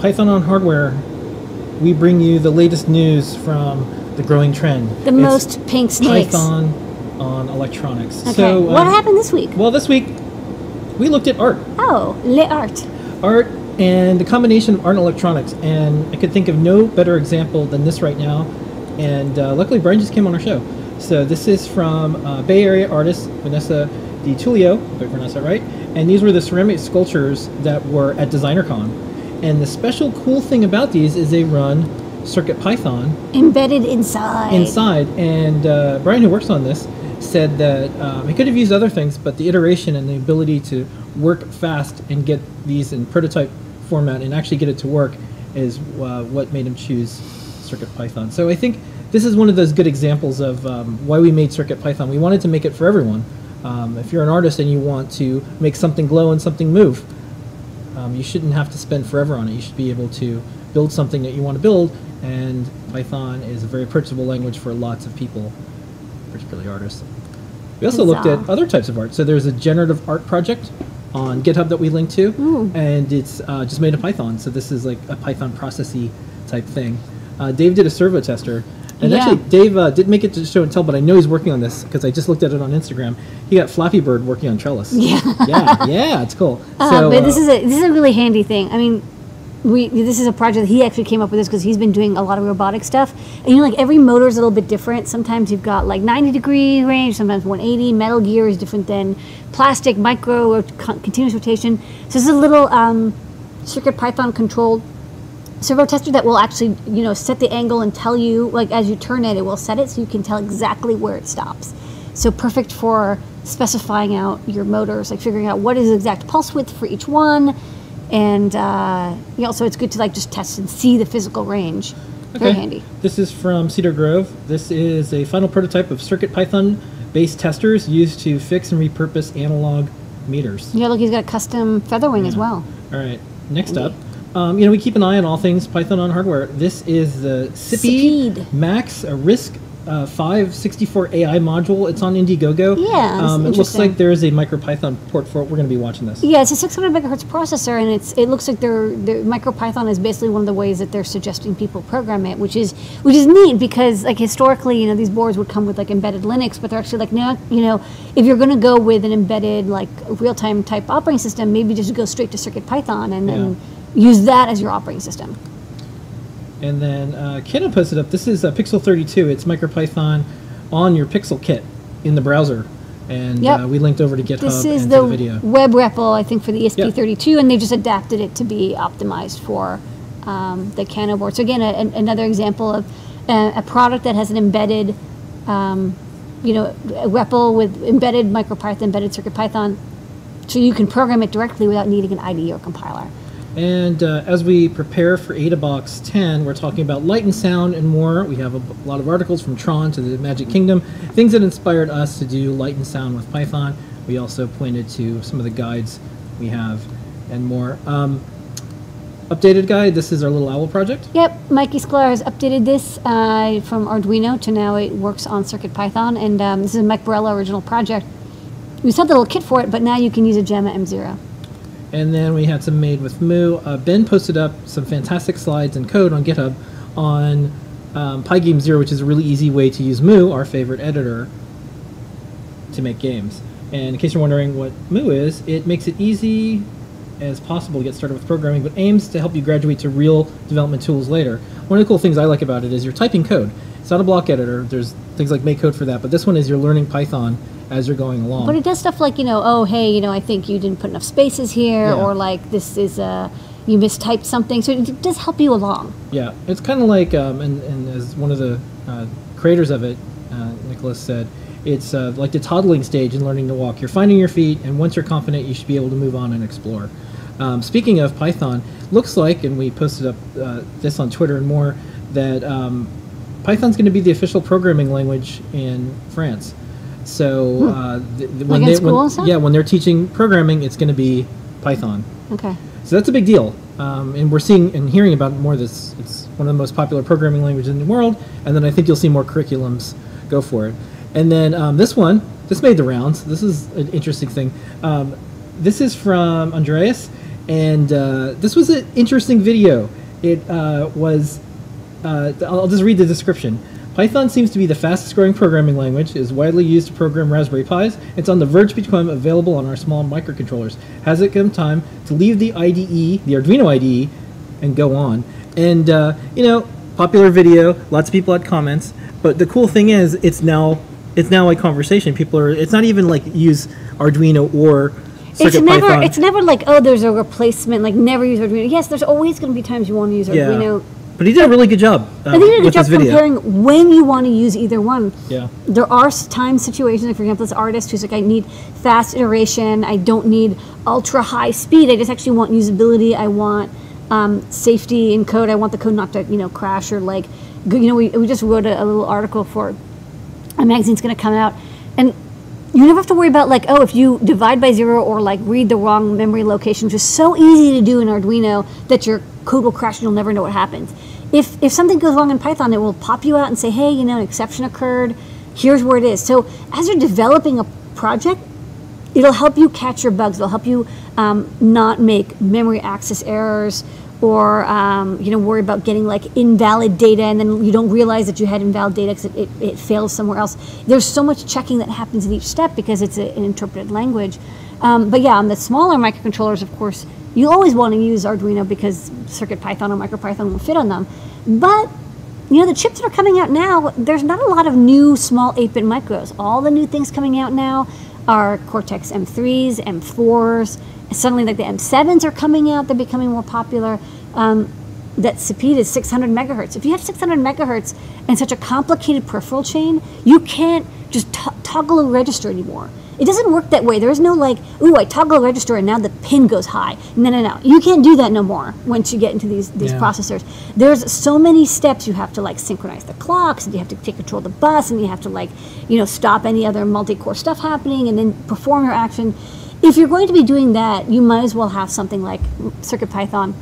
Python on hardware, we bring you the latest news from the growing trend. The It's most pink snakes. Python on electronics. Okay. So, what um, happened this week? Well, this week we looked at art, Oh, Le Art. art, and the combination of art and electronics. And I could think of no better example than this right now. And uh, luckily, Brian just came on our show. So this is from uh, Bay Area artist Vanessa Di Tullio, if I pronounced that right. And these were the ceramic sculptures that were at DesignerCon. And the special cool thing about these is they run Circuit Python Embedded inside. inside. And uh, Brian, who works on this, said that um, he could have used other things, but the iteration and the ability to work fast and get these in prototype format and actually get it to work is uh, what made him choose Circuit Python. So I think this is one of those good examples of um, why we made Circuit Python. We wanted to make it for everyone. Um, if you're an artist and you want to make something glow and something move, um, you shouldn't have to spend forever on it. You should be able to build something that you want to build, and Python is a very approachable language for lots of people, particularly artists. We also looked at other types of art. So there's a generative art project on GitHub that we linked to, Ooh. and it's uh, just made in Python. So this is like a Python processy type thing. Uh, Dave did a servo tester. And Yeah. actually, Dave uh, didn't make it to show and tell, but I know he's working on this because I just looked at it on Instagram. He got Flappy Bird working on Trellis. Yeah. yeah, yeah, it's cool. Uh, so, but this uh, is a this is a really handy thing. I mean, we this is a project that he actually came up with this because he's been doing a lot of robotic stuff. And you know, like every motor is a little bit different. Sometimes you've got like 90 degree range, sometimes 180. Metal gear is different than plastic, micro, or con- continuous rotation. So this is a little um, Circuit Python controlled servo tester that will actually you know set the angle and tell you like as you turn it, it will set it so you can tell exactly where it stops. So perfect for specifying out your motors, like figuring out what is the exact pulse width for each one, and uh, you know, so it's good to like just test and see the physical range. Very handy. This is from Cedar Grove. This is a final prototype of Circuit Python based testers used to fix and repurpose analog meters. Yeah, look, he's got a custom feather wing as well. All right, next up. Um, you know, we keep an eye on all things Python on hardware. This is the Sipeed. Max, a RISC uh, 564 AI module. It's on Indiegogo. Yeah, um, it looks like there is a MicroPython port for it. We're going to be watching this. Yeah, it's a 600 megahertz processor, and it's it looks like they're, they're MicroPython is basically one of the ways that they're suggesting people program it, which is which is neat because like historically, you know, these boards would come with like embedded Linux, but they're actually like now, you know, if you're going to go with an embedded like real time type operating system, maybe just go straight to Circuit Python and then use that as your operating system. And then uh, Kenna posted up. This is uh, Pixel 32. It's MicroPython on your Pixel kit in the browser, and Yep. uh, we linked over to GitHub This is and the, the video. web REPL, I think, for the ESP32, and they've just adapted it to be optimized for um, the Kano board. So again, a, an- another example of a, a product that has an embedded, um, you know, a REPL with embedded MicroPython, embedded CircuitPython, so you can program it directly without needing an IDE or compiler. And uh, as we prepare for AdaBox 10, we're talking about light and sound and more. We have a lot of articles from Tron to the Magic Kingdom, things that inspired us to do light and sound with Python. We also pointed to some of the guides we have and more. Um, updated guide, this is our little owl project. Yep, Mikey Sklar has updated this uh, from Arduino to now it works on CircuitPython, and um, this is a Mike Barela original project. We sent the little kit for it, but now you can use a Gemma M0. And then we had some made with Mu. Uh, ben posted up some fantastic slides and code on GitHub on um, Pygame Zero, which is a really easy way to use Mu, our favorite editor, to make games. And in case you're wondering what Mu is, it makes it easy as possible to get started with programming, but aims to help you graduate to real development tools later. One of the cool things I like about it is you're typing code. It's not a block editor. There's things like MakeCode for that, but this one is you're learning Python as you're going along. But it does stuff like, you know, oh, hey, you know, I think you didn't put enough spaces here, Yeah. or like this is, a you mistyped something. So it does help you along. Yeah, it's kind of like, um, and, and as one of the uh, creators of it, uh, Nicholas said, it's uh, like the toddling stage in learning to walk. You're finding your feet, and once you're confident, you should be able to move on and explore. Um, speaking of Python, looks like, and we posted up uh, this on Twitter and more, that um, Python's going to be the official programming language in France. So uh, th- th- when Hmm. Like they when, yeah when they're teaching programming, it's going to be Python. Okay. So that's a big deal. Um, and we're seeing and hearing about more of this. It's one of the most popular programming languages in the world. And then I think you'll see more curriculums go for it. And then um, this one, this made the rounds. This is an interesting thing. Um, this is from Andreas. and uh, this was an interesting video. It uh, was. Uh, I'll just read the description. Python seems to be the fastest growing programming language, is widely used to program Raspberry Pis. It's on the verge to become available on our small microcontrollers. Has it come time to leave the IDE, the Arduino IDE, and go on? And, uh, you know, popular video, lots of people had comments, but the cool thing is it's now it's now a conversation. People are it's not even like use Arduino or It's Circuit never Python. it's never like oh there's a replacement like never use Arduino. Yes, there's always going to be times you want to use Arduino. But he did a really good job uh, I think you did a good job comparing when you want to use either one. Yeah. There are time situations, like for example, this artist who's like, I need fast iteration, I don't need ultra high speed, I just actually want usability, I want um, safety in code, I want the code not to, you know, crash or like, you know, we, we just wrote a, a little article for a magazine's going to come out, and you never have to worry about like, oh, if you divide by zero or like read the wrong memory location, which is so easy to do in Arduino that your code will crash and you'll never know what happens. If if something goes wrong in Python, it will pop you out and say, hey, you know, an exception occurred. Here's where it is. So as you're developing a project, it'll help you catch your bugs. It'll help you um, not make memory access errors or um, you know worry about getting like invalid data and then you don't realize that you had invalid data because it, it, it fails somewhere else. There's so much checking that happens in each step because it's a, an interpreted language. Um, but yeah, on the smaller microcontrollers, of course, you always want to use Arduino because CircuitPython or MicroPython will fit on them. But you know, the chips that are coming out now, there's not a lot of new small 8 bit micros. All the new things coming out now are Cortex M3s, M4s. Suddenly, like the M7s are coming out, they're becoming more popular. Um, that speed is 600 megahertz. If you have 600 megahertz and such a complicated peripheral chain, you can't just to- toggle a register anymore. It doesn't work that way. There is no like, ooh, I toggle a register and now the pin goes high. No, no, no. You can't do that no more once you get into these these Yeah. processors. There's so many steps you have to like synchronize the clocks, and you have to take control of the bus, and you have to like, you know, stop any other multi-core stuff happening, and then perform your action. If you're going to be doing that, you might as well have something like CircuitPython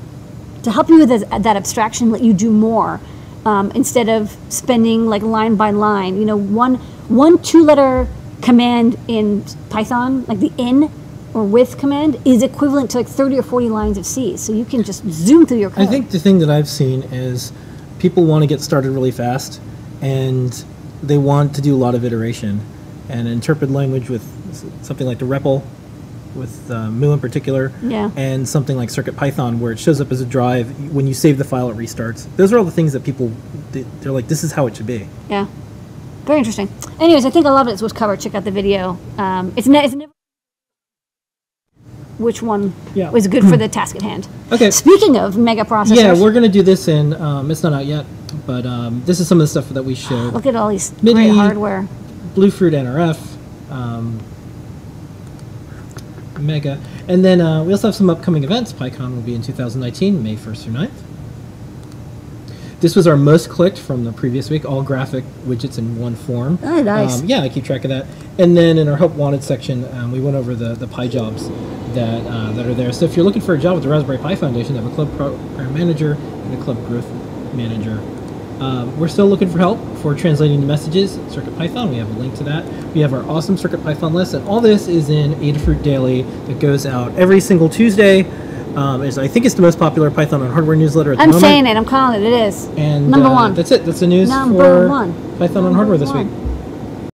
to help you with that, that abstraction, let you do more um, instead of spending like line by line. You know, one one two letter command in Python, like the in or with command, is equivalent to like 30 or 40 lines of C. So you can just zoom through your code. I think the thing that I've seen is people want to get started really fast and they want to do a lot of iteration. And interpret language with something like the REPL, with uh, Mu in particular, Yeah. and something like CircuitPython where it shows up as a drive. When you save the file, it restarts. Those are all the things that people, they- they're like, this is how it should be. Yeah. Very interesting. Anyways, I think a lot of it was covered. Check out the video. Um, it's, ne- it's never which one Yeah. was good for the task at hand. Okay. Speaking of mega processors, Yeah, we're going to do this in, um, it's not out yet, but um, this is some of the stuff that we showed. look at all these MIDI. great hardware. Bluefruit NRF, um, Mega, and then uh, we also have some upcoming events. PyCon will be in 2019, May 1st through 9th. This was our most clicked from the previous week, all graphic widgets in one form. Oh, nice. Um, yeah, I keep track of that. And then in our Help Wanted section, um, we went over the, the Pi jobs that uh, that are there. So if you're looking for a job with the Raspberry Pi Foundation, they have a Club Program Manager and a Club Growth Manager. Um, we're still looking for help for translating the messages. At CircuitPython, we have a link to that. We have our awesome CircuitPython list, and all this is in Adafruit Daily that goes out every single Tuesday. Um, is I think it's the most popular Python on hardware newsletter at the I'm moment. saying it. I'm calling it. It is And number uh, one. That's it. That's the news Number for one. Python on Number hardware this one. week.